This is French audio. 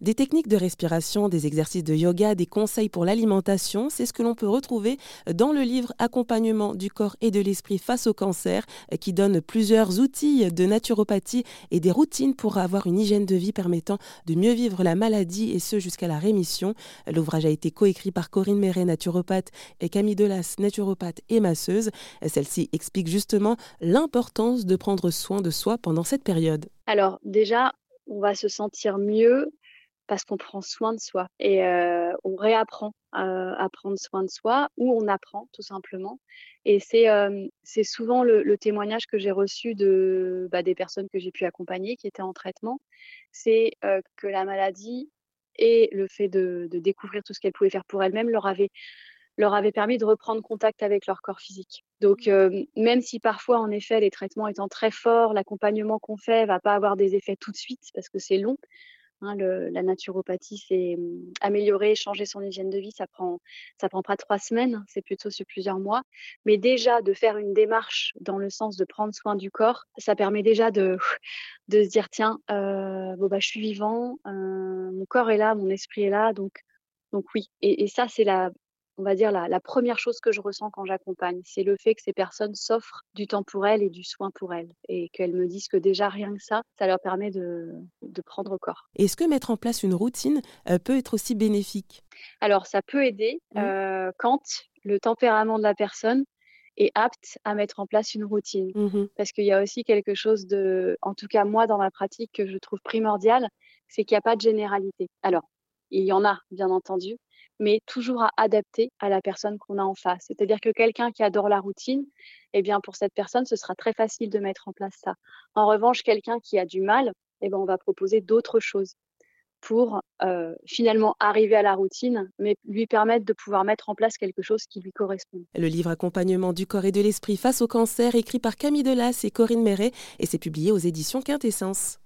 Des techniques de respiration, des exercices de yoga, des conseils pour l'alimentation, c'est ce que l'on peut retrouver dans le livre Accompagnement du corps et de l'esprit face au cancer, qui donne plusieurs outils de naturopathie et des routines pour avoir une hygiène de vie permettant de mieux vivre la maladie et ce jusqu'à la rémission. L'ouvrage a été coécrit par Corinne Méret, naturopathe, et Camille Delas, naturopathe et masseuse. Celle-ci explique justement l'importance de prendre soin de soi pendant cette période. Alors déjà, on va se sentir mieux parce qu'on prend soin de soi et euh, on réapprend euh, à prendre soin de soi ou on apprend tout simplement. Et c'est euh, c'est souvent le, le, témoignage que j'ai reçu de bah, des personnes que j'ai pu accompagner qui étaient en traitement, c'est que la maladie et le fait de, de découvrir tout ce qu'elles pouvaient faire pour elles-mêmes leur avait leur avait permis de reprendre contact avec leur corps physique. Donc, mmh. même si parfois, en effet, les traitements étant très forts, l'accompagnement qu'on fait va pas avoir des effets tout de suite parce que c'est long, Hein, la naturopathie, c'est mmh, améliorer, changer son hygiène de vie. Ça prend, ça prend pas trois semaines, c'est plutôt sur plusieurs mois. Mais déjà, de faire une démarche dans le sens de prendre soin du corps, ça permet déjà de, de se dire tiens, bon bah je suis vivant, mon corps est là, mon esprit est là, donc donc oui. Et, et ça, c'est la on va dire, la, la, première chose que je ressens quand j'accompagne, c'est le fait que ces personnes s'offrent du temps pour elles et du soin pour elles. Et qu'elles me disent que déjà, rien que ça, ça leur permet de, de prendre corps. Est-ce que mettre en place une routine euh, peut être aussi bénéfique? Alors, ça peut aider mmh. euh, quand le tempérament de la personne est apte à mettre en place une routine. Mmh. Parce qu'il y a aussi quelque chose de, en tout cas moi dans ma pratique, que je trouve primordial, c'est qu'il n'y a pas de généralité. Alors, il y en a, bien entendu, mais toujours à adapter à la personne qu'on a en face. C'est-à-dire que quelqu'un qui adore la routine, eh bien, pour cette personne, ce sera très facile de mettre en place ça. En revanche, quelqu'un qui a du mal, eh bien, on va proposer d'autres choses pour euh, finalement arriver à la routine, mais lui permettre de pouvoir mettre en place quelque chose qui lui correspond. Le livre Accompagnement du corps et de l'esprit face au cancer, écrit par Camille Delas et Corinne Méret, et c'est publié aux éditions Quintessence.